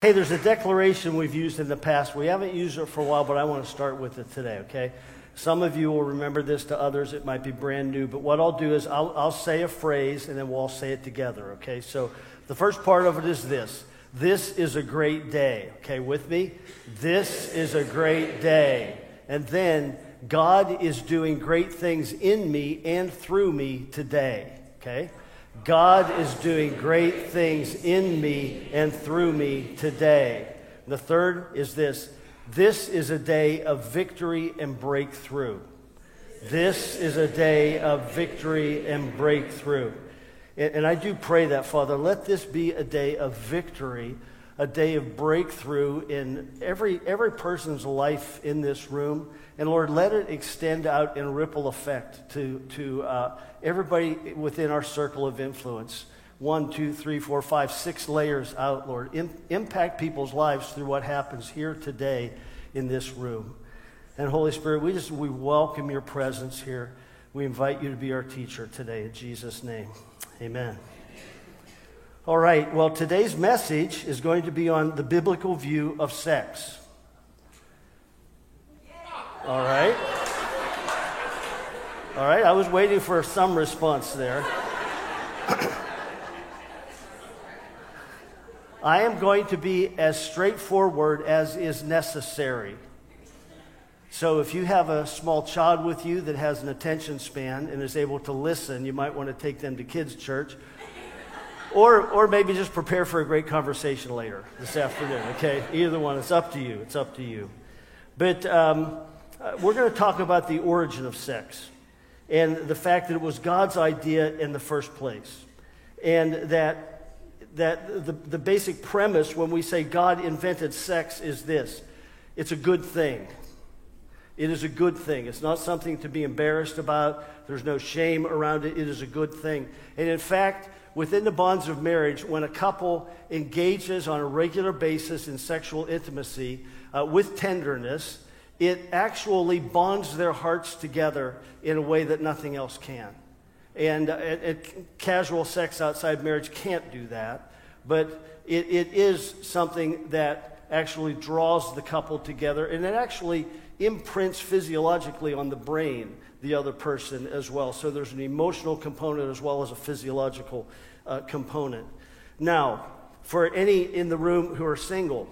Hey, there's a declaration we've used in the past. We haven't used it for a while, but I want to start with it today, okay? Some of you will remember this, to others it might be brand new, but what I'll do is I'll, I'll say a phrase and then we'll all say it together, okay? So the first part of it is this This is a great day, okay, with me? This is a great day. And then God is doing great things in me and through me today, okay? God is doing great things in me and through me today. And the third is this this is a day of victory and breakthrough. This is a day of victory and breakthrough. And, and I do pray that, Father, let this be a day of victory, a day of breakthrough in every, every person's life in this room. And Lord, let it extend out in ripple effect to, to uh, everybody within our circle of influence. One, two, three, four, five, six layers out, Lord. Impact people's lives through what happens here today in this room. And Holy Spirit, we just we welcome your presence here. We invite you to be our teacher today in Jesus' name. Amen. All right, well, today's message is going to be on the biblical view of sex. All right. All right, I was waiting for some response there. I am going to be as straightforward as is necessary. So, if you have a small child with you that has an attention span and is able to listen, you might want to take them to kids' church. Or, or maybe just prepare for a great conversation later this afternoon, okay? Either one, it's up to you. It's up to you. But um, uh, we're going to talk about the origin of sex and the fact that it was God's idea in the first place. And that, that the, the basic premise when we say God invented sex is this it's a good thing. It is a good thing. It's not something to be embarrassed about. There's no shame around it. It is a good thing. And in fact, within the bonds of marriage, when a couple engages on a regular basis in sexual intimacy uh, with tenderness, it actually bonds their hearts together in a way that nothing else can. And, uh, it, casual sex outside marriage can't do that, but it, it is something that actually draws the couple together, and it actually imprints physiologically on the brain the other person as well. So there's an emotional component as well as a physiological uh, component. Now, for any in the room who are single,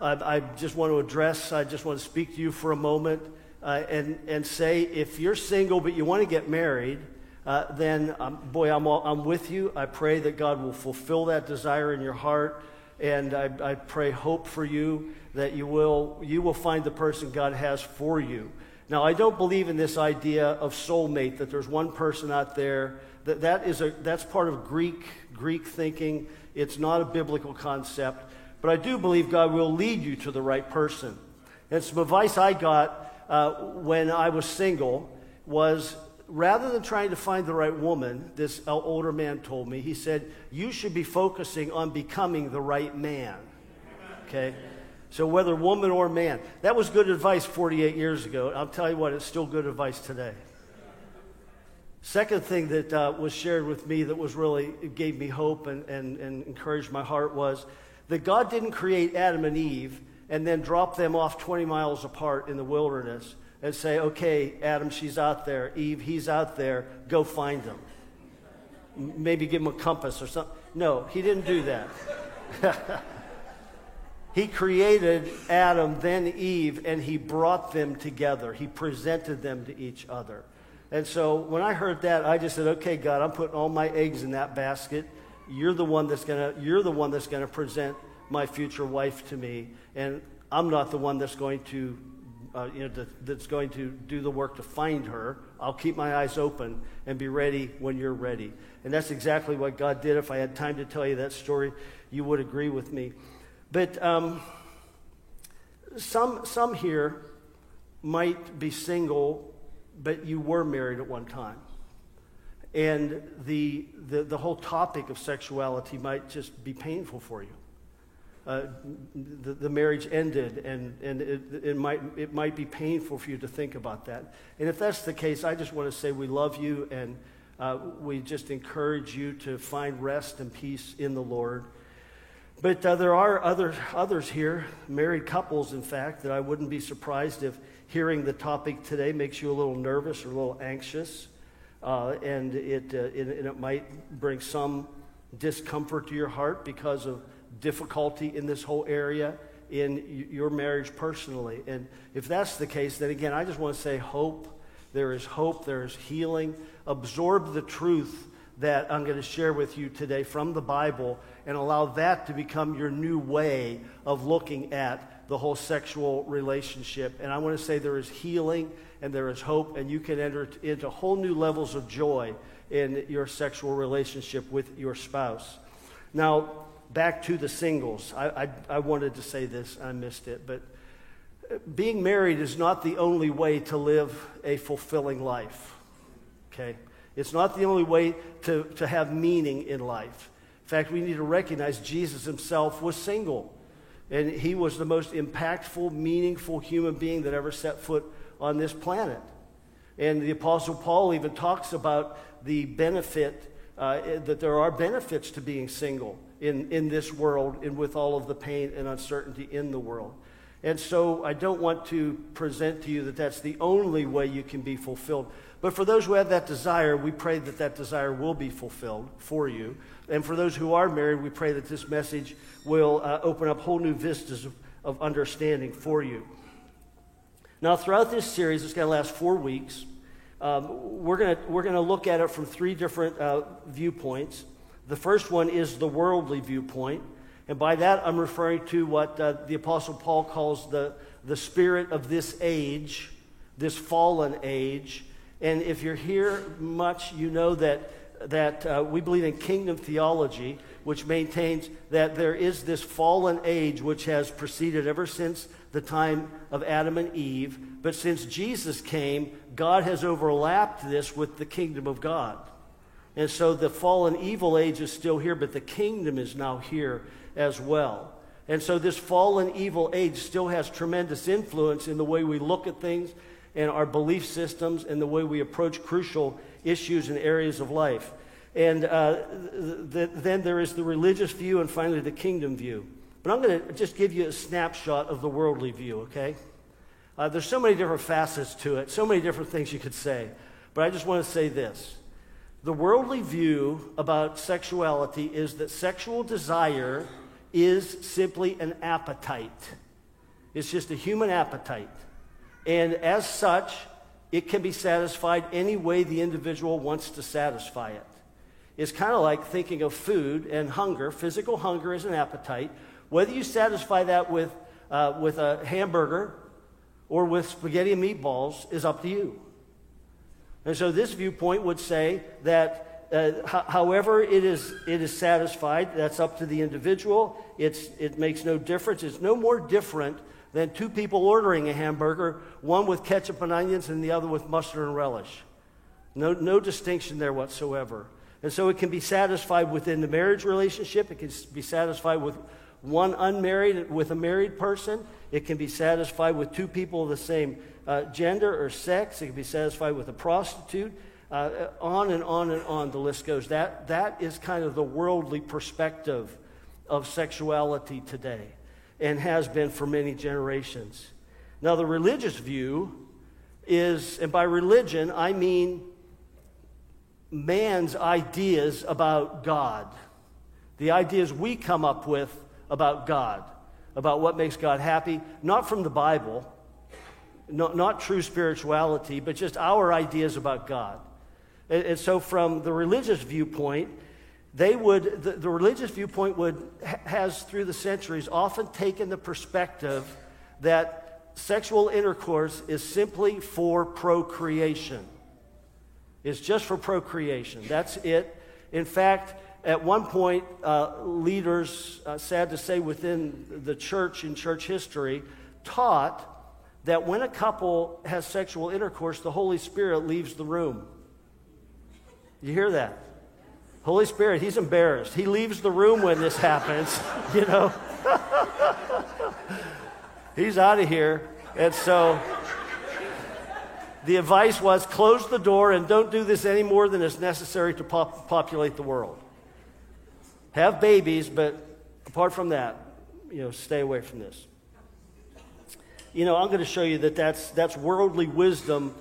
I, I just want to address, I just want to speak to you for a moment uh, and, and say if you're single but you want to get married, uh, then um, boy, I'm, all, I'm with you. I pray that God will fulfill that desire in your heart. And I, I pray hope for you that you will, you will find the person God has for you. Now, I don't believe in this idea of soulmate, that there's one person out there. That, that is a, that's part of Greek, Greek thinking. It's not a biblical concept. But I do believe God will lead you to the right person. And some advice I got uh, when I was single was rather than trying to find the right woman, this older man told me, he said, You should be focusing on becoming the right man. Okay? So, whether woman or man, that was good advice 48 years ago. I'll tell you what, it's still good advice today. Second thing that uh, was shared with me that was really, gave me hope and, and, and encouraged my heart was that God didn't create Adam and Eve and then drop them off 20 miles apart in the wilderness and say, okay, Adam, she's out there. Eve, he's out there. Go find them. Maybe give them a compass or something. No, he didn't do that. he created Adam, then Eve, and he brought them together. He presented them to each other. And so when I heard that, I just said, okay, God, I'm putting all my eggs in that basket. You're the one that's gonna, you're the one that's gonna present my future wife to me, and I'm not the one that's going to, uh, you know, to, that's going to do the work to find her. I'll keep my eyes open and be ready when you're ready. And that's exactly what God did. If I had time to tell you that story, you would agree with me. But um, some some here might be single, but you were married at one time. And the, the, the whole topic of sexuality might just be painful for you. Uh, the, the, marriage ended, and, and it, it, might, it might be painful for you to think about that. And if that's the case, I just want to say we love you, and uh, we just encourage you to find rest and peace in the Lord. But uh, there are other, others here, married couples, in fact, that I wouldn't be surprised if hearing the topic today makes you a little nervous or a little anxious. Uh, and, it, uh, and it might bring some discomfort to your heart because of difficulty in this whole area in your marriage personally. And if that's the case, then again, I just want to say hope. There is hope, there is healing. Absorb the truth that I'm going to share with you today from the Bible and allow that to become your new way of looking at the whole sexual relationship. And I want to say there is healing and there is hope, and you can enter into whole new levels of joy in your sexual relationship with your spouse. Now, back to the singles. I, I, I wanted to say this, I missed it, but uh, being married is not the only way to live a fulfilling life. Okay? It's not the only way to, to have meaning in life. In fact, we need to recognize Jesus himself was single. And he was the most impactful, meaningful human being that ever set foot on this planet. And the Apostle Paul even talks about the benefit, uh, that there are benefits to being single in, in this world and with all of the pain and uncertainty in the world. And so I don't want to present to you that that's the only way you can be fulfilled. But for those who have that desire, we pray that that desire will be fulfilled for you. And for those who are married, we pray that this message will uh, open up whole new vistas of, of understanding for you. Now, throughout this series, it's going to last four weeks. Um, we're going we're to look at it from three different uh, viewpoints. The first one is the worldly viewpoint. And by that, I'm referring to what uh, the Apostle Paul calls the, the spirit of this age, this fallen age. And if you're here much, you know that, that uh, we believe in kingdom theology, which maintains that there is this fallen age which has proceeded ever since the time of Adam and Eve. But since Jesus came, God has overlapped this with the kingdom of God. And so the fallen evil age is still here, but the kingdom is now here as well. And so this fallen evil age still has tremendous influence in the way we look at things and our belief systems and the way we approach crucial issues and areas of life. And uh, th- then there is the religious view and finally the kingdom view. But I'm going to just give you a snapshot of the worldly view, okay? Uh, there's so many different facets to it, so many different things you could say. But I just want to say this. The worldly view about sexuality is that sexual desire is simply an appetite. It's just a human appetite. And as such, it can be satisfied any way the individual wants to satisfy it. It's kind of like thinking of food and hunger. Physical hunger is an appetite. Whether you satisfy that with, uh, with a hamburger or with spaghetti and meatballs is up to you. And so this viewpoint would say that uh, h- however it is, it is satisfied, that's up to the individual. It's, it makes no difference. It's no more different than two people ordering a hamburger, one with ketchup and onions and the other with mustard and relish. No, no distinction there whatsoever. And so it can be satisfied within the marriage relationship, it can be satisfied with one unmarried with a married person, it can be satisfied with two people of the same uh, gender or sex, it can be satisfied with a prostitute. Uh, on and on and on the list goes. That, that is kind of the worldly perspective of sexuality today and has been for many generations. Now, the religious view is, and by religion, I mean man's ideas about God, the ideas we come up with about God, about what makes God happy, not from the Bible, not, not true spirituality, but just our ideas about God. And, and so, from the religious viewpoint, they would, the, the religious viewpoint would, has through the centuries often taken the perspective that sexual intercourse is simply for procreation. It's just for procreation. That's it. In fact, at one point, uh, leaders, uh, sad to say, within the church in church history, taught that when a couple has sexual intercourse, the Holy Spirit leaves the room. You hear that? Holy Spirit, he's embarrassed. He leaves the room when this happens, you know. he's out of here. And so the advice was close the door and don't do this any more than is necessary to pop- populate the world. Have babies, but apart from that, you know, stay away from this. You know, I'm going to show you that that's, that's worldly wisdom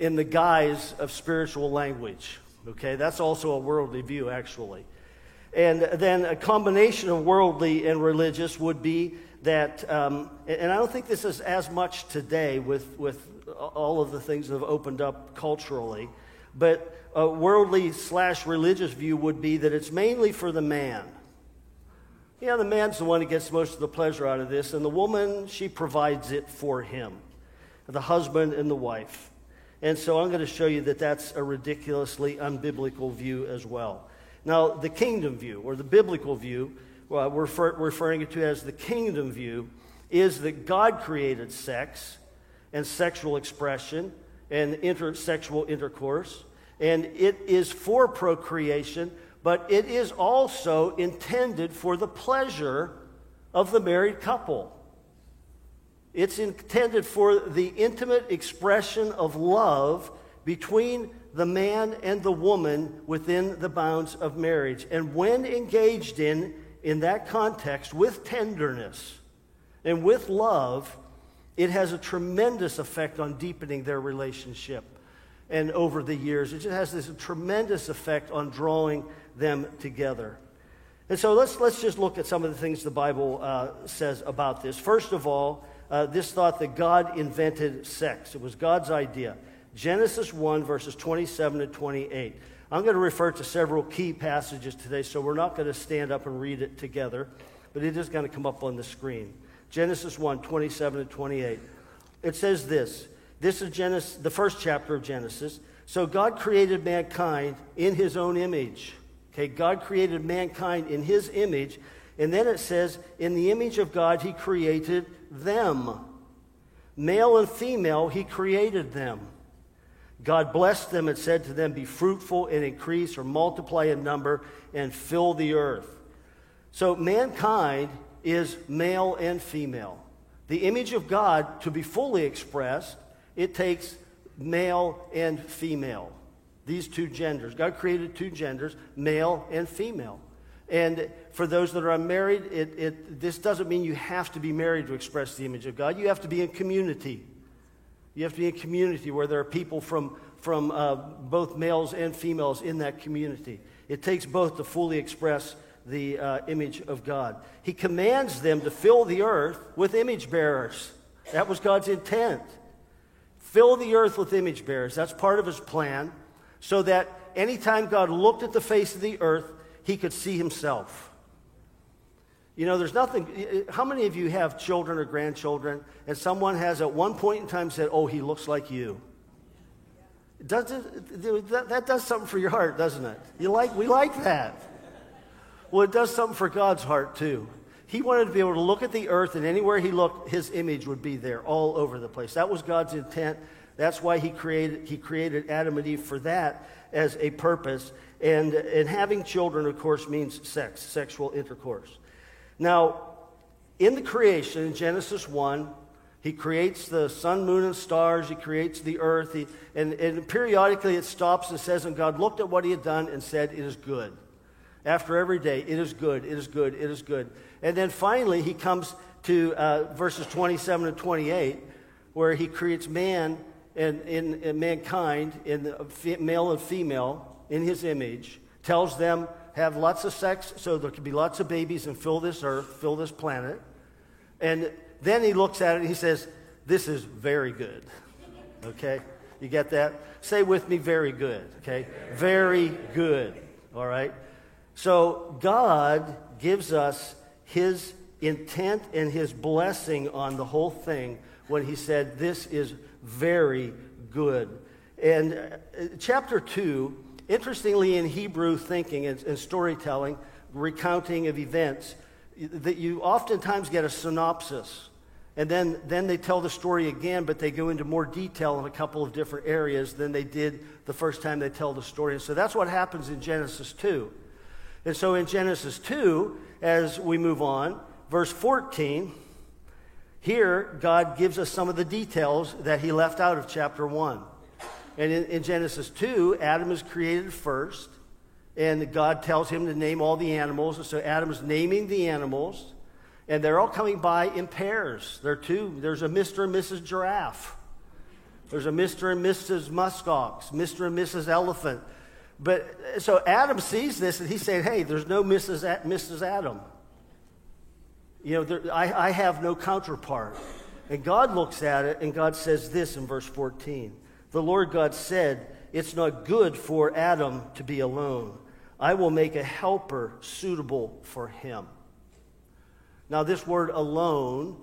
in the guise of spiritual language. Okay, that's also a worldly view, actually. And then a combination of worldly and religious would be that, um, and I don't think this is as much today with, with all of the things that have opened up culturally, but a worldly slash religious view would be that it's mainly for the man. Yeah, the man's the one who gets most of the pleasure out of this, and the woman, she provides it for him, the husband and the wife. And so I'm going to show you that that's a ridiculously unbiblical view as well. Now, the kingdom view, or the biblical view, well, we're refer- referring to as the kingdom view, is that God created sex and sexual expression and intersexual intercourse, and it is for procreation but it is also intended for the pleasure of the married couple. It's intended for the intimate expression of love between the man and the woman within the bounds of marriage. And when engaged in, in that context, with tenderness and with love, it has a tremendous effect on deepening their relationship. And over the years, it just has this tremendous effect on drawing them together. And so let's, let's just look at some of the things the Bible uh, says about this. First of all, uh, this thought that God invented sex, it was God's idea. Genesis 1, verses 27 to 28. I'm going to refer to several key passages today, so we're not going to stand up and read it together, but it is going to come up on the screen. Genesis 1, 27 to 28. It says this. This is Genesis, the first chapter of Genesis. So God created mankind in his own image. Okay, God created mankind in his image. And then it says, in the image of God, he created them. Male and female, he created them. God blessed them and said to them, Be fruitful and increase or multiply in number and fill the earth. So mankind is male and female. The image of God, to be fully expressed, it takes male and female these two genders. God created two genders, male and female. And for those that are unmarried, it, it, this doesn't mean you have to be married to express the image of God. You have to be in community. You have to be in community where there are people from, from uh, both males and females in that community. It takes both to fully express the uh, image of God. He commands them to fill the earth with image bearers. That was God's intent. Fill the earth with image bearers. That's part of his plan so that anytime God looked at the face of the earth, he could see himself. You know, there's nothing. How many of you have children or grandchildren, and someone has at one point in time said, Oh, he looks like you? Does it, that, that does something for your heart, doesn't it? You like, we like that. Well, it does something for God's heart, too. He wanted to be able to look at the earth, and anywhere he looked, his image would be there all over the place. That was God's intent. That's why he created, he created Adam and Eve for that as a purpose. And, and having children, of course, means sex, sexual intercourse. Now, in the creation, in Genesis 1, he creates the sun, moon, and stars. He creates the earth. He, and, and periodically it stops and says, And God looked at what he had done and said, It is good. After every day, it is good, it is good, it is good. And then finally, he comes to uh, verses 27 and 28, where he creates man and, in, in mankind, in the male and female, in his image, tells them have lots of sex so there can be lots of babies and fill this earth, fill this planet. And then he looks at it and he says, This is very good. Okay? You get that? Say with me, very good. Okay? Very good. All right? So God gives us his intent and his blessing on the whole thing when he said, This is very good. And uh, chapter 2, interestingly, in Hebrew thinking and, and storytelling, recounting of events, that you oftentimes get a synopsis. And then, then they tell the story again, but they go into more detail in a couple of different areas than they did the first time they tell the story. And so that's what happens in Genesis 2. And so in Genesis 2, as we move on, verse 14, here, God gives us some of the details that he left out of chapter 1. And in, in Genesis 2, Adam is created first, and God tells him to name all the animals. And so Adam's naming the animals, and they're all coming by in pairs. There are two. There's a Mr. and Mrs. Giraffe. There's a Mr. and Mrs. Muskox, Mr. and Mrs. Elephant. But so Adam sees this and he's saying, "Hey, there's no Mrs. A- Mrs. Adam. You know, there, I, I have no counterpart." And God looks at it and God says this in verse 14: "The Lord God said." It's not good for Adam to be alone. I will make a helper suitable for him. Now, this word alone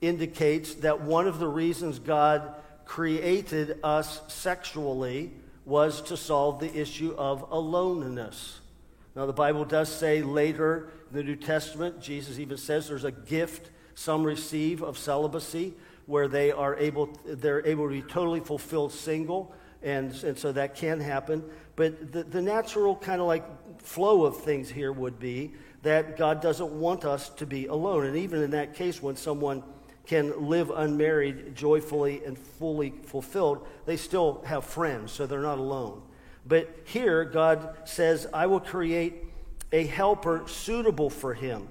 indicates that one of the reasons God created us sexually was to solve the issue of aloneness. Now, the Bible does say later in the New Testament, Jesus even says there's a gift some receive of celibacy where they are able, they're able to be totally fulfilled single and, and so that can happen. But the, the natural kind of like flow of things here would be that God doesn't want us to be alone. And even in that case, when someone can live unmarried joyfully and fully fulfilled, they still have friends, so they're not alone. But here, God says, I will create a helper suitable for him.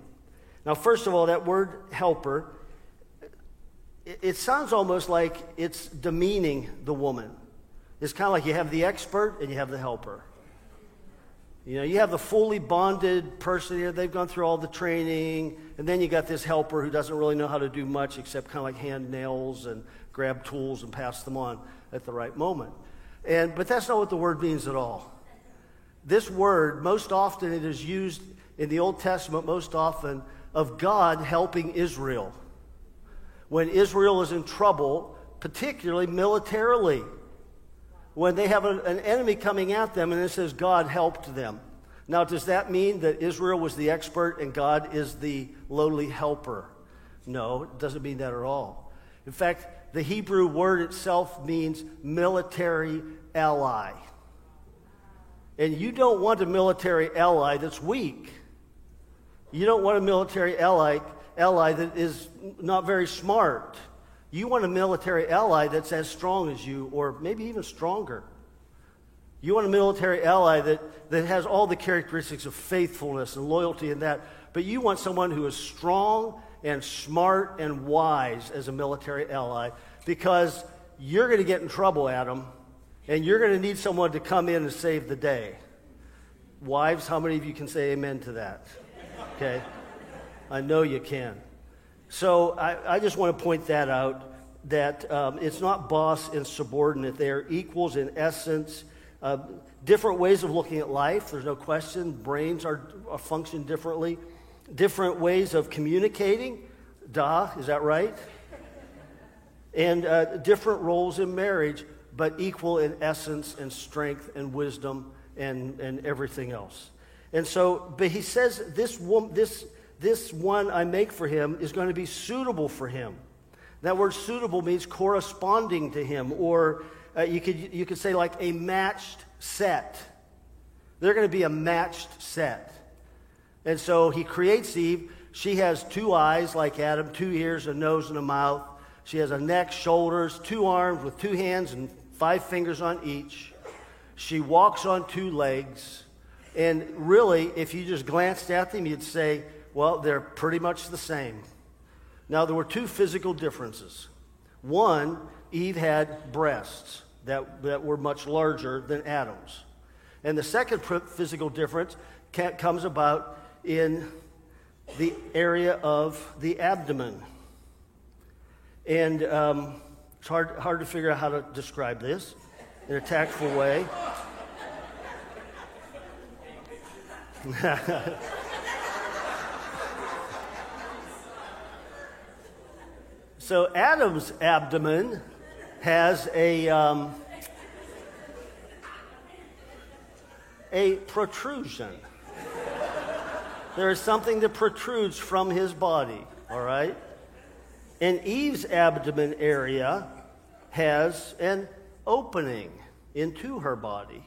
Now, first of all, that word helper, it, sounds almost like it's demeaning the woman. It's kind of like you have the expert and you have the helper. You know, you have the fully bonded person here, they've gone through all the training, and then you got this helper who doesn't really know how to do much except kind of like hand nails and grab tools and pass them on at the right moment. And, but that's not what the word means at all. This word, most often, it is used in the Old Testament, most often, of God helping Israel. When Israel is in trouble, particularly militarily when they have a, an enemy coming at them and it says God helped them. Now, does that mean that Israel was the expert and God is the lowly helper? No, it doesn't mean that at all. In fact, the Hebrew word itself means military ally. And you don't want a military ally that's weak. You don't want a military ally, ally that is not very smart. You want a military ally that's as strong as you, or maybe even stronger. You want a military ally that, that has all the characteristics of faithfulness and loyalty and that, but you want someone who is strong and smart and wise as a military ally because you're going to get in trouble, Adam, and you're going to need someone to come in and save the day. Wives, how many of you can say amen to that? Okay? I know you can. So I, I just want to point that out that um, it's not boss and subordinate. They are equals in essence. Uh, different ways of looking at life, there's no question. Brains are, are function differently. Different ways of communicating. Da, is that right? And uh, different roles in marriage, but equal in essence and strength and wisdom and, and everything else. And so, but he says this woman, this this one I make for him is going to be suitable for him. That word suitable means corresponding to him, or uh, you, could, you could say like a matched set. They're going to be a matched set. And so he creates Eve. She has two eyes like Adam, two ears, a nose, and a mouth. She has a neck, shoulders, two arms with two hands and five fingers on each. She walks on two legs. And really, if you just glanced at them, you'd say, well, they're pretty much the same. Now, there were two physical differences. One, Eve had breasts that, that were much larger than Adam's. And the second physical difference comes about in the area of the abdomen. And um, it's hard, hard to figure out how to describe this in a tactful way. So Adam's abdomen has a, um, a protrusion. There is something that protrudes from his body, all right? And Eve's abdomen area has an opening into her body.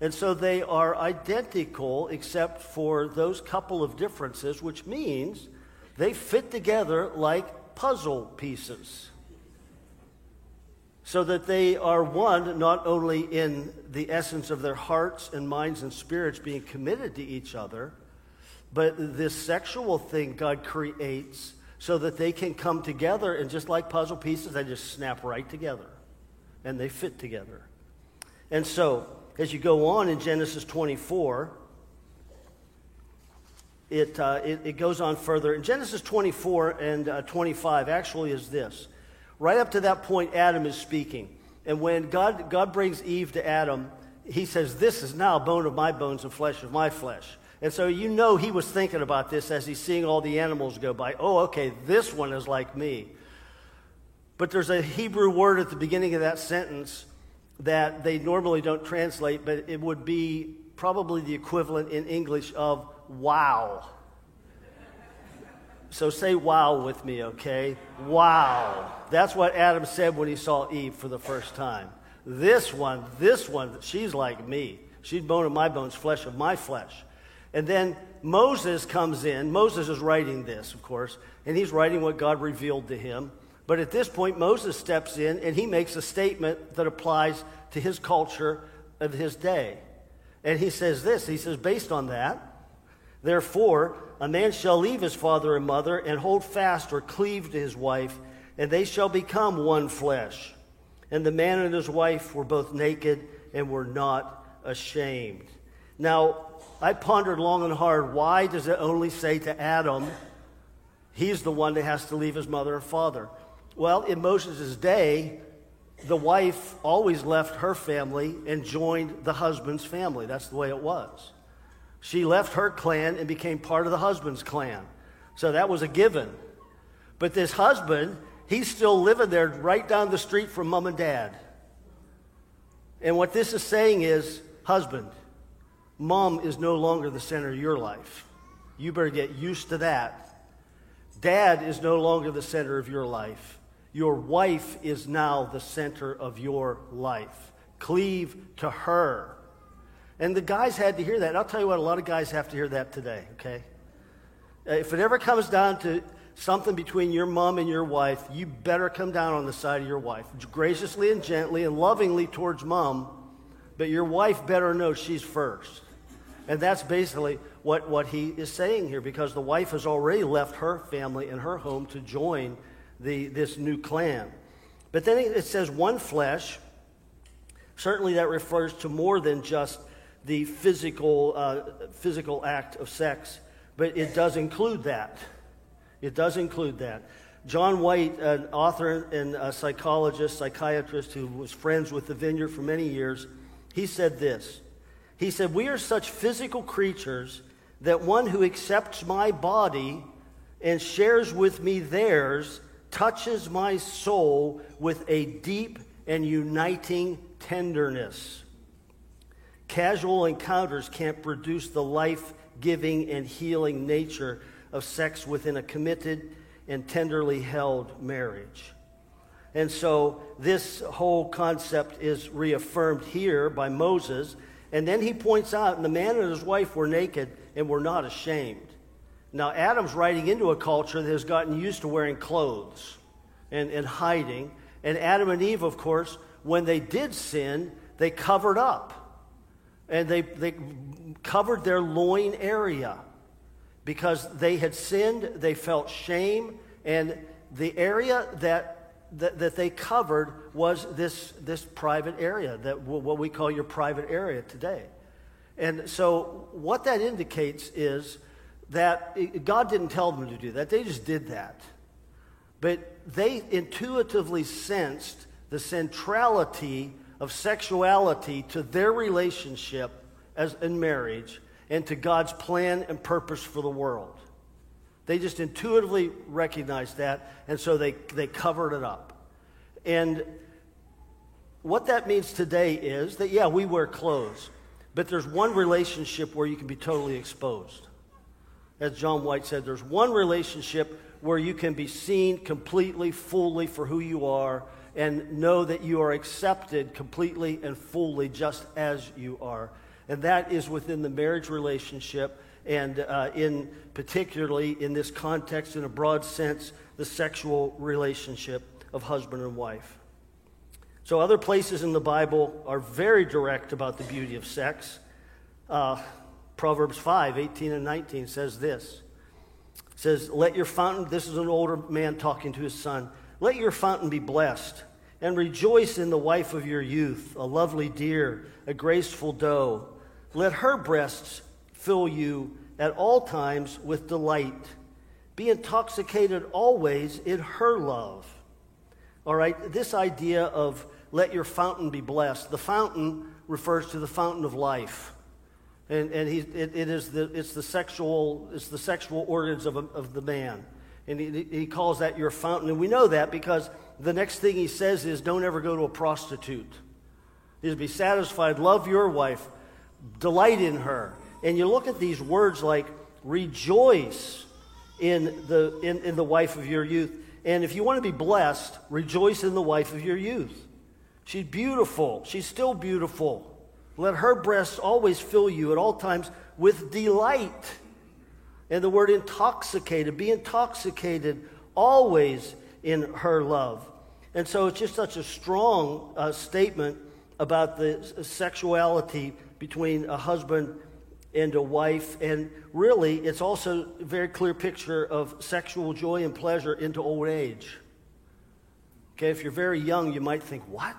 And so they are identical except for those couple of differences, which means they fit together like puzzle pieces. so that they are one not only in the essence of their hearts and minds and spirits being committed to each other, but this sexual thing God creates so that they can come together and just like puzzle pieces, they just snap right together and they fit together. And so, as you go on in Genesis 24, it, uh, it, it, goes on further. In Genesis 24 and uh, 25, actually, is this. Right up to that point, Adam is speaking. And when God, God brings Eve to Adam, he says, This is now bone of my bones and flesh of my flesh. And so you know he was thinking about this as he's seeing all the animals go by. Oh, okay, this one is like me. But there's a Hebrew word at the beginning of that sentence that they normally don't translate, but it would be probably the equivalent in English of wow. So say wow with me, okay? Wow. That's what Adam said when he saw Eve for the first time. This one, this one, she's like me. She's bone of my bones, flesh of my flesh. And then Moses comes in. Moses is writing this, of course, and he's writing what God revealed to him. But at this point, Moses steps in and he makes a statement that applies to his culture of his day. And he says this He says, based on that, therefore, a man shall leave his father and mother and hold fast or cleave to his wife, and they shall become one flesh. And the man and his wife were both naked and were not ashamed. Now, I pondered long and hard why does it only say to Adam, he's the one that has to leave his mother and father? Well, in Moses' day, the wife always left her family and joined the husband's family. That's the way it was. She left her clan and became part of the husband's clan. So that was a given. But this husband, he's still living there right down the street from mom and dad. And what this is saying is, husband, mom is no longer the center of your life. You better get used to that. Dad is no longer the center of your life. Your wife is now the center of your life. Cleave to her. And the guys had to hear that. And I'll tell you what, a lot of guys have to hear that today, okay? Uh, if it ever comes down to something between your mom and your wife, you better come down on the side of your wife, graciously and gently and lovingly towards mom, but your wife better know she's first. And that's basically what, what he is saying here, because the wife has already left her family and her home to join the, this new clan. But then it says one flesh. Certainly that refers to more than just the physical, uh, physical act of sex, but it does include that. It does include that. John White, an author and a psychologist, psychiatrist who was friends with the vineyard for many years, he said this. He said, We are such physical creatures that one who accepts my body and shares with me theirs touches my soul with a deep and uniting tenderness. Casual encounters can't produce the life giving and healing nature of sex within a committed and tenderly held marriage. And so this whole concept is reaffirmed here by Moses. And then he points out, and the man and his wife were naked and were not ashamed. Now, Adam's writing into a culture that has gotten used to wearing clothes and, and hiding. And Adam and Eve, of course, when they did sin, they covered up and they, they covered their loin area because they had sinned, they felt shame, and the area that, that, that they covered was this, this private area, that what we call your private area today. And so, what that indicates is that God didn't tell them to do that, they just did that. But they intuitively sensed the centrality of sexuality to their relationship as in marriage and to God's plan and purpose for the world. They just intuitively recognized that, and so they, they covered it up. And what that means today is that, yeah, we wear clothes, but there's one relationship where you can be totally exposed. As John White said, there's one relationship where you can be seen completely, fully for who you are and know that you are accepted completely and fully just as you are. And that is within the marriage relationship, and uh, in particularly in this context, in a broad sense, the sexual relationship of husband and wife. So, other places in the Bible are very direct about the beauty of sex. Uh, Proverbs 5 18 and 19 says this says, Let your fountain, this is an older man talking to his son, let your fountain be blessed, and rejoice in the wife of your youth, a lovely deer, a graceful doe. Let her breasts fill you at all times with delight. Be intoxicated always in her love. All right, this idea of let your fountain be blessed. The fountain refers to the fountain of life. And, and he, it, it is the, it's, the sexual, it's the sexual organs of, a, of the man. And he, he calls that your fountain. And we know that because the next thing he says is don't ever go to a prostitute. Is be satisfied, love your wife, delight in her. And you look at these words like rejoice in the, in, in the wife of your youth. And if you want to be blessed, rejoice in the wife of your youth. She's beautiful. She's still beautiful. Let her breasts always fill you at all times with delight. And the word intoxicated, be intoxicated always in her love. And so it's just such a strong uh, statement about the sexuality between a husband and a wife. And really, it's also a very clear picture of sexual joy and pleasure into old age. Okay, if you're very young, you might think, what?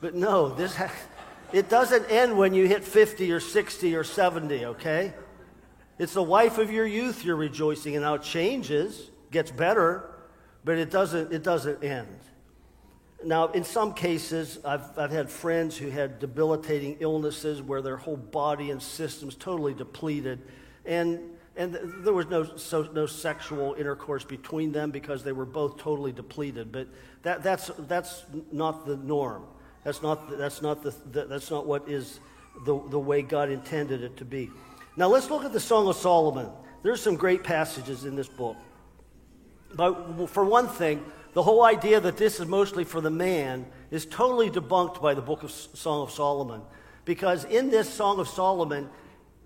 But no, this ha- it doesn't end when you hit 50 or 60 or 70, okay? It's the wife of your youth you're rejoicing in. Now it changes, gets better, but it doesn't, it doesn't end. Now, in some cases, I've, I've had friends who had debilitating illnesses where their whole body and systems totally depleted. And and there was no, so, no sexual intercourse between them because they were both totally depleted. But that, that's, that's not the norm. That's not, that's not, the, that's not what is the, the way God intended it to be. Now let's look at the Song of Solomon. There's some great passages in this book. But for one thing, the whole idea that this is mostly for the man is totally debunked by the book of Song of Solomon. Because in this Song of Solomon,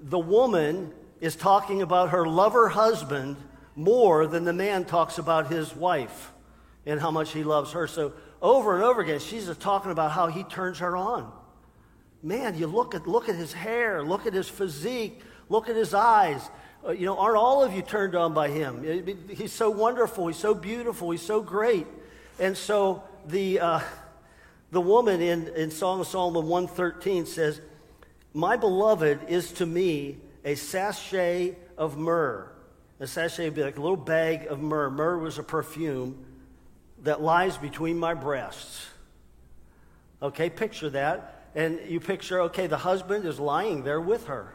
the woman is talking about her lover husband more than the man talks about his wife and how much he loves her. So over and over again, she's talking about how he turns her on. Man, you look at, look at his hair, look at his physique, look at his eyes. Uh, you know, aren't all of you turned on by him? He's so wonderful, he's so beautiful, he's so great. And so the, uh, the woman in, in Song of Solomon 113 says, My beloved is to me a sachet of myrrh. A sachet would be like a little bag of myrrh. Myrrh was a perfume that lies between my breasts. Okay, picture that. And you picture, okay, the husband is lying there with her.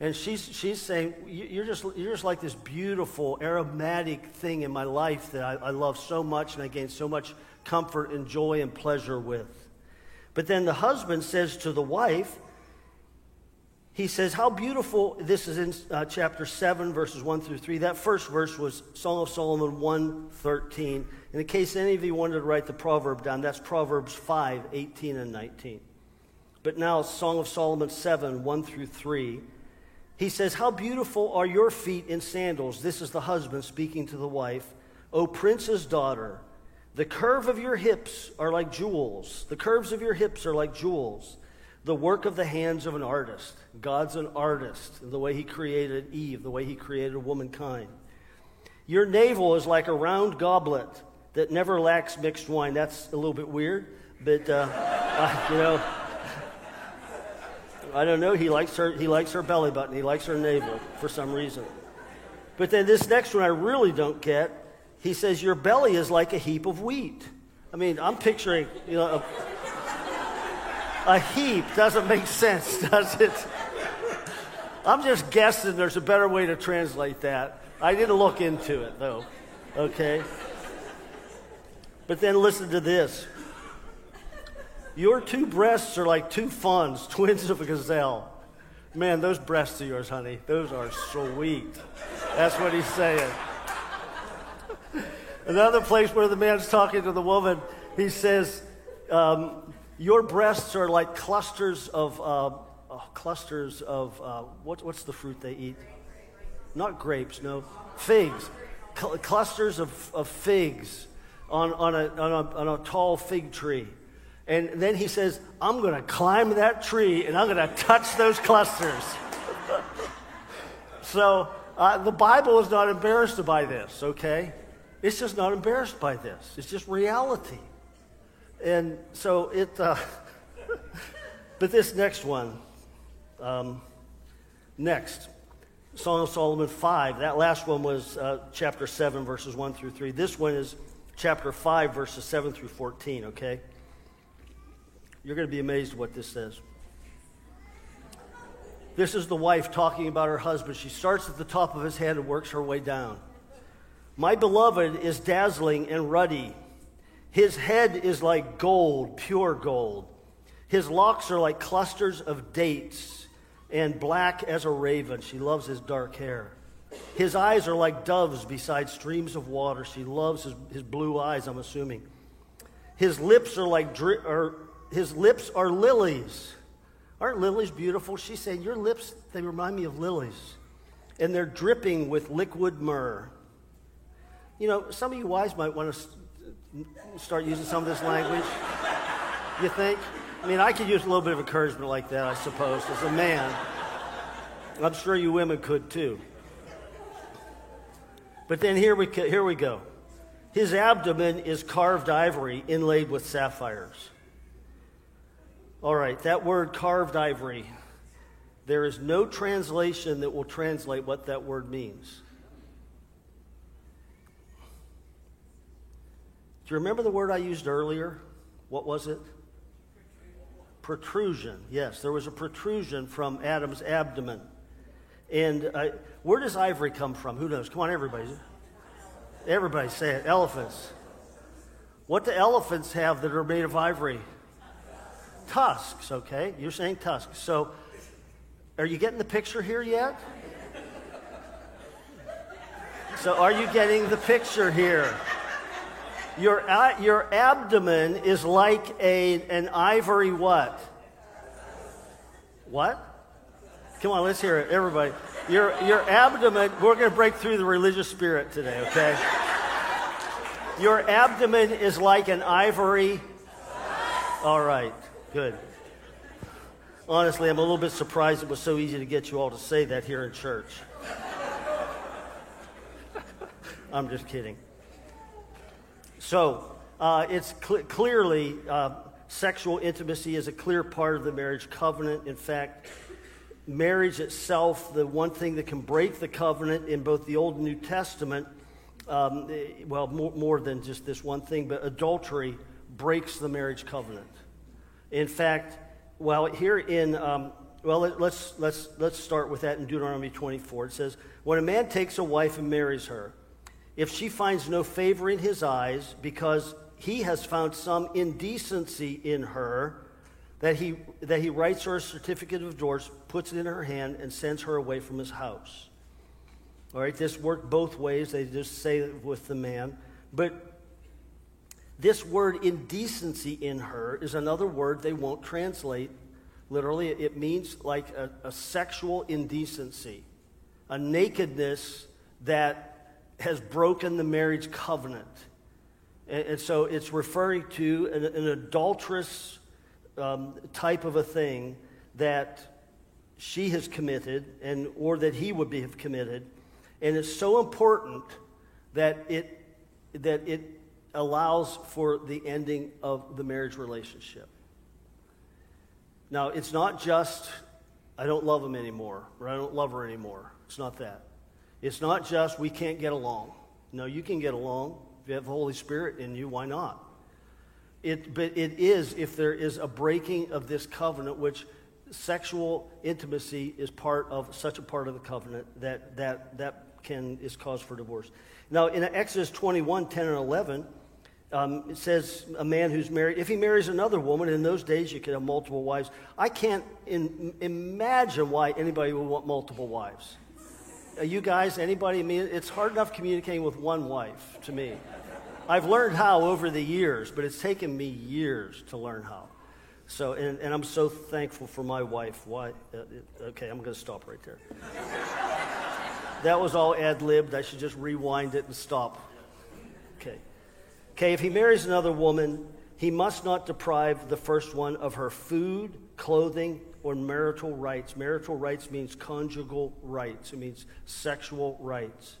And she's, she's saying, you're just, you're just like this beautiful, aromatic thing in my life that I, I love so much and I gain so much comfort and joy and pleasure with. But then the husband says to the wife, he says, How beautiful, this is in uh, chapter 7, verses 1 through 3. That first verse was Song of Solomon 1 13. And in case any of you wanted to write the proverb down, that's Proverbs 5 18 and 19. But now, Song of Solomon 7 1 through 3. He says, How beautiful are your feet in sandals. This is the husband speaking to the wife. O prince's daughter, the curve of your hips are like jewels. The curves of your hips are like jewels the work of the hands of an artist. God's an artist, the way he created Eve, the way he created womankind. Your navel is like a round goblet that never lacks mixed wine. That's a little bit weird, but uh, uh, you know, I don't know. He likes her. He likes her belly button. He likes her navel for some reason. But then this next one I really don't get. He says your belly is like a heap of wheat. I mean, I'm picturing you know. A, a heap doesn't make sense, does it? I'm just guessing there's a better way to translate that. I didn't look into it, though. Okay? But then listen to this. Your two breasts are like two fawns, twins of a gazelle. Man, those breasts of yours, honey, those are sweet. That's what he's saying. Another place where the man's talking to the woman, he says, um, your breasts are like clusters of, uh, oh, clusters of, uh, what, what's the fruit they eat? Not grapes, no. Figs. Cl- clusters of, of figs on, on, a, on, a, on a tall fig tree. And then he says, I'm going to climb that tree and I'm going to touch those clusters. so uh, the Bible is not embarrassed by this, okay? It's just not embarrassed by this. It's just reality. And so it, uh, but this next one, um, next, Song of Solomon 5. That last one was uh, chapter 7, verses 1 through 3. This one is chapter 5, verses 7 through 14, okay? You're going to be amazed what this says. This is the wife talking about her husband. She starts at the top of his head and works her way down. My beloved is dazzling and ruddy. His head is like gold, pure gold. His locks are like clusters of dates and black as a raven. She loves his dark hair. His eyes are like doves beside streams of water. She loves his, his blue eyes, I'm assuming. His lips are like dri- or his lips are lilies. Aren't lilies beautiful? She said, Your lips, they remind me of lilies. And they're dripping with liquid myrrh. You know, some of you wives might want to start using some of this language. You think? I mean, I could use a little bit of encouragement like that, I suppose, as a man. I'm sure you women could too. But then here we, here we go. His abdomen is carved ivory inlaid with sapphires. All right, that word carved ivory, there is no translation that will translate what that word means. Do you remember the word I used earlier? What was it? protrusion. Yes, there was a protrusion from Adam's abdomen. And uh, where does ivory come from? Who knows? Come on, everybody. Everybody say it. Elephants. What do elephants have that are made of ivory? Tusks, okay? You're saying tusks. So, are you getting the picture here yet? So, are you getting the picture here? Your, your abdomen is like a, an ivory what? What? Come on, let's hear it, everybody. Your, your abdomen, we're going to break through the religious spirit today, okay? Your abdomen is like an ivory. All right, good. Honestly, I'm a little bit surprised it was so easy to get you all to say that here in church. I'm just kidding. So uh, it's cl- clearly uh, sexual intimacy is a clear part of the marriage covenant. In fact, marriage itself, the one thing that can break the covenant in both the Old and New Testament, um, eh, well, more, more than just this one thing, but adultery breaks the marriage covenant. In fact, well, here in um, well, let, us let's let's start with that in Deuteronomy 24. It says, "When a man takes a wife and marries her." if she finds no favor in his eyes because he has found some indecency in her, that he, that he writes her a certificate of divorce, puts it in her hand, and sends her away from his house. All right, this worked both ways. They just say it with the man. But this word indecency in her is another word they won't translate literally. It means like a, a sexual indecency, a nakedness that has broken the marriage covenant. And, and so it's referring to an, an adulterous um, type of a thing that she has committed and or that he would be, have committed. And it's so important that it, that it allows for the ending of the marriage relationship. Now, it's not just, I don't love him anymore, or I don't love her anymore. It's not that. It's not just we can't get along. No, you can get along. If you have the Holy Spirit in you, why not? It, but it is if there is a breaking of this covenant, which sexual intimacy is part of such a part of the covenant that that, that can is cause for divorce. Now, in Exodus 21, 10 and 11, um, it says a man who's married, if he marries another woman, in those days you could have multiple wives. I can't in, imagine why anybody would want multiple wives you guys, anybody, I mean, it's hard enough communicating with one wife to me. I've learned how over the years, but it's taken me years to learn how. So, and, and I'm so thankful for my wife. Why? Uh, okay, I'm going to stop right there. that was all ad libbed. I should just rewind it and stop. Okay. Okay, if he marries another woman, he must not deprive the first one of her food, clothing, or marital rights. Marital rights means conjugal rights, it means sexual rights.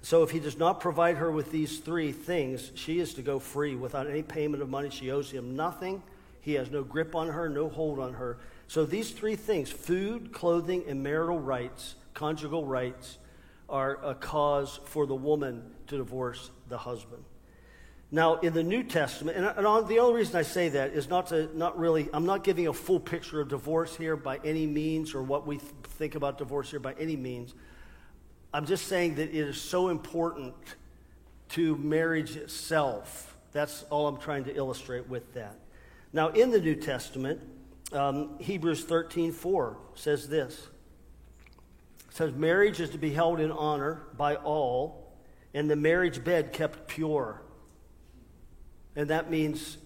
So if he does not provide her with these three things, she is to go free without any payment of money. She owes him nothing. He has no grip on her, no hold on her. So these three things food, clothing, and marital rights, conjugal rights, are a cause for the woman to divorce the husband. Now, in the New Testament, and, and the only reason I say that is not to, not really, I'm not giving a full picture of divorce here by any means or what we th- think about divorce here by any means. I'm just saying that it is so important to marriage itself. That's all I'm trying to illustrate with that. Now, in the New Testament, um, Hebrews 13 4 says this. It says, Marriage is to be held in honor by all, and the marriage bed kept pure. And that means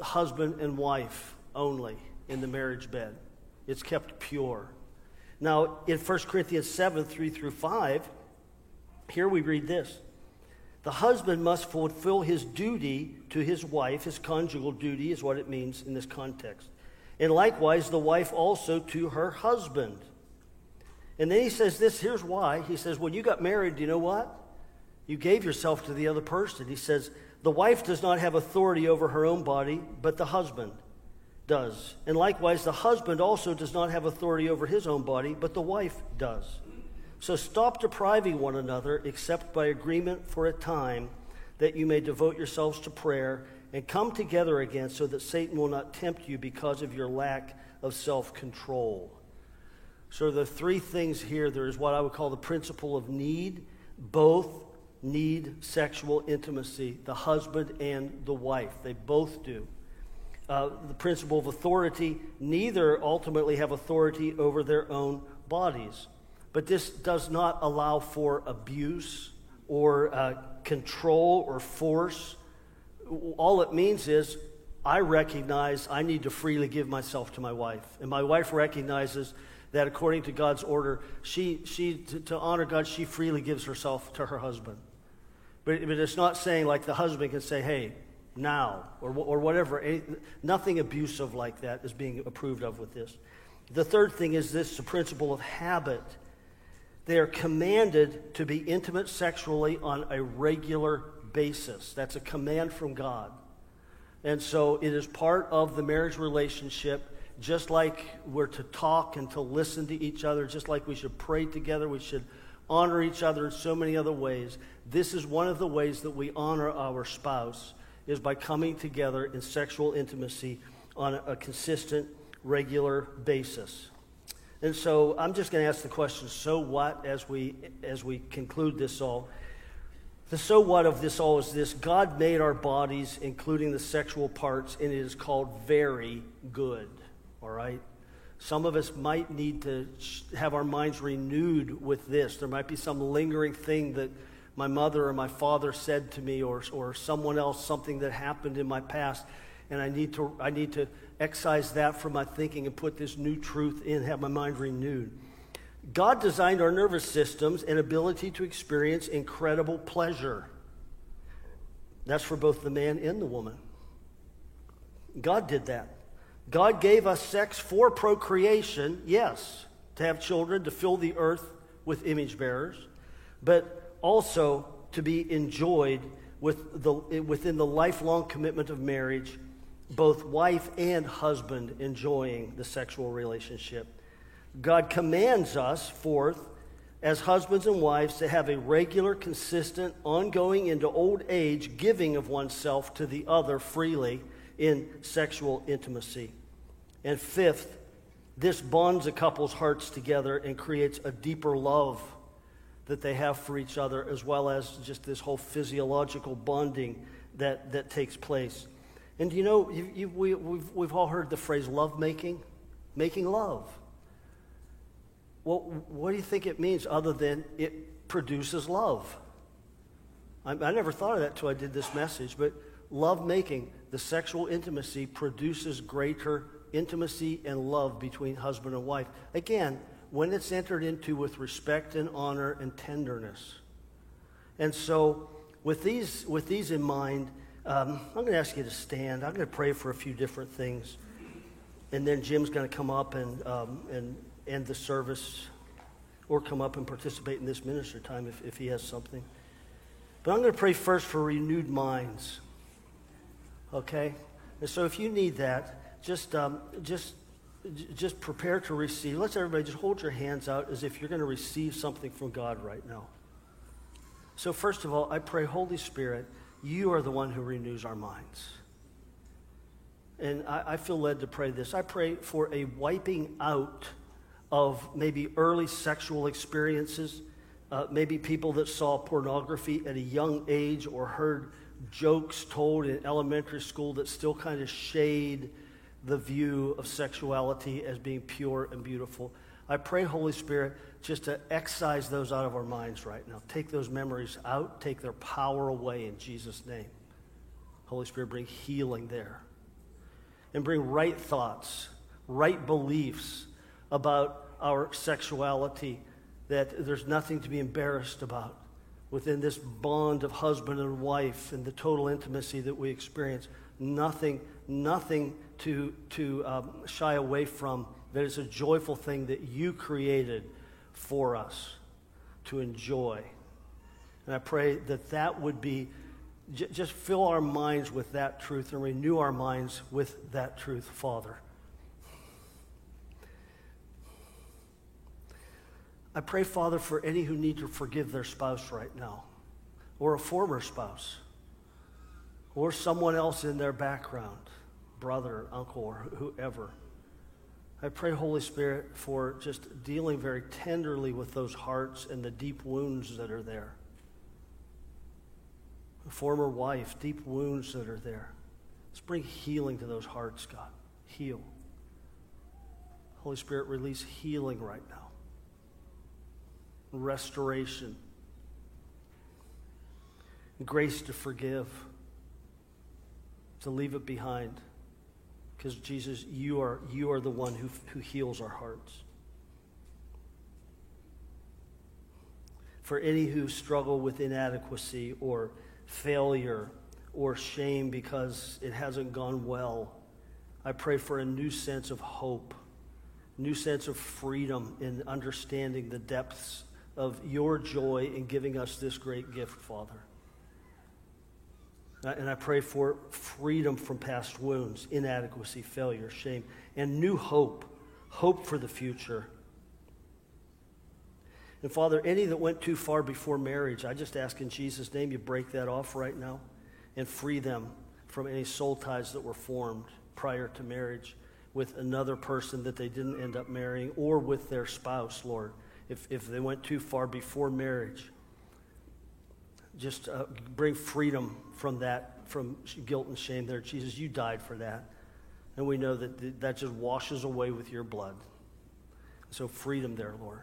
husband and wife only in the marriage bed. It's kept pure. Now, in 1 Corinthians 7 3 through 5, here we read this The husband must fulfill his duty to his wife, his conjugal duty is what it means in this context. And likewise, the wife also to her husband. And then he says this here's why. He says, When you got married, you know what? You gave yourself to the other person. He says, the wife does not have authority over her own body, but the husband does. And likewise, the husband also does not have authority over his own body, but the wife does. So stop depriving one another, except by agreement for a time, that you may devote yourselves to prayer and come together again so that Satan will not tempt you because of your lack of self control. So, the three things here there is what I would call the principle of need. Both need sexual intimacy, the husband and the wife. They both do. Uh, the principle of authority, neither ultimately have authority over their own bodies. But this does not allow for abuse or uh, control or force. All it means is I recognize I need to freely give myself to my wife. And my wife recognizes that according to God's order, she, she to, to honor God, she freely gives herself to her husband. But, but it's not saying like the husband can say, hey, now, or, or whatever. Nothing abusive like that is being approved of with this. The third thing is this the principle of habit. They are commanded to be intimate sexually on a regular basis. That's a command from God. And so it is part of the marriage relationship, just like we're to talk and to listen to each other, just like we should pray together, we should honor each other in so many other ways. This is one of the ways that we honor our spouse is by coming together in sexual intimacy on a, consistent, regular basis. And so I'm just going to ask the question, so what, as we, as we conclude this all. The so what of this all is this God made our bodies, including the sexual parts, and it is called very good. All right? Some of us might need to have our minds renewed with this. There might be some lingering thing that my mother or my father said to me or, or someone else, something that happened in my past. And I need, to, I need to excise that from my thinking and put this new truth in, have my mind renewed. God designed our nervous systems and ability to experience incredible pleasure. That's for both the man and the woman. God did that. God gave us sex for procreation, yes, to have children, to fill the earth with image bearers, but also to be enjoyed with the, within the lifelong commitment of marriage, both wife and husband enjoying the sexual relationship. God commands us, fourth, as husbands and wives, to have a regular, consistent, ongoing into old age giving of oneself to the other freely in sexual intimacy. And fifth, this bonds a couple's hearts together and creates a deeper love that they have for each other, as well as just this whole physiological bonding that, that takes place. And you know, you, you, we, we've, we've all heard the phrase love making, making love. Well, what do you think it means other than it produces love? I, I never thought of that until I did this message, but love making, the sexual intimacy, produces greater intimacy and love between husband and wife. Again, when it's entered into with respect and honor and tenderness. And so, with these, with these in mind, Um, I'm going to ask you to stand. I'm going to pray for a few different things. And then Jim's going to come up and, um, and end the service or come up and participate in this minister time if, if he has something. But I'm going to pray first for renewed minds. Okay? And so if you need that, just, um, just, just prepare to receive. Let's everybody just hold your hands out as if you're going to receive something from God right now. So, first of all, I pray, Holy Spirit, you are the one who renews our minds. And I, I feel led to pray this. I pray for a wiping out of maybe early sexual experiences, uh, maybe people that saw pornography at a young age or heard jokes told in elementary school that still kind of shade the view of sexuality as being pure and beautiful. I pray, Holy Spirit, just to excise those out of our minds right now. Take those memories out, take their power away in Jesus' name. Holy Spirit, bring healing there. And bring right thoughts, right beliefs about our sexuality, that there's nothing to be embarrassed about within this bond of husband and wife and the total intimacy that we experience. Nothing, nothing to, to um, shy away from. That it's a joyful thing that you created for us to enjoy. And I pray that that would be, j- just fill our minds with that truth and renew our minds with that truth, Father. I pray, Father, for any who need to forgive their spouse right now, or a former spouse, or someone else in their background, brother, uncle, or whoever. I pray, Holy Spirit, for just dealing very tenderly with those hearts and the deep wounds that are there. A former wife, deep wounds that are there. Let's bring healing to those hearts, God. Heal. Holy Spirit, release healing right now restoration, grace to forgive, to leave it behind. Because Jesus, you are, you are the one who, who heals our hearts. For any who struggle with inadequacy or failure or shame because it hasn't gone well, I pray for a new sense of hope, new sense of freedom in understanding the depths of your joy in giving us this great gift, Father. Uh, and I pray for freedom from past wounds, inadequacy, failure, shame, and new hope, hope for the future. And Father, any that went too far before marriage, I just ask in Jesus' name you break that off right now and free them from any soul ties that were formed prior to marriage with another person that they didn't end up marrying or with their spouse, Lord if, if they went too far before marriage. Just uh, bring freedom from that, from guilt and shame there. Jesus, you died for that. And we know that that just washes away with your blood. So, freedom there, Lord.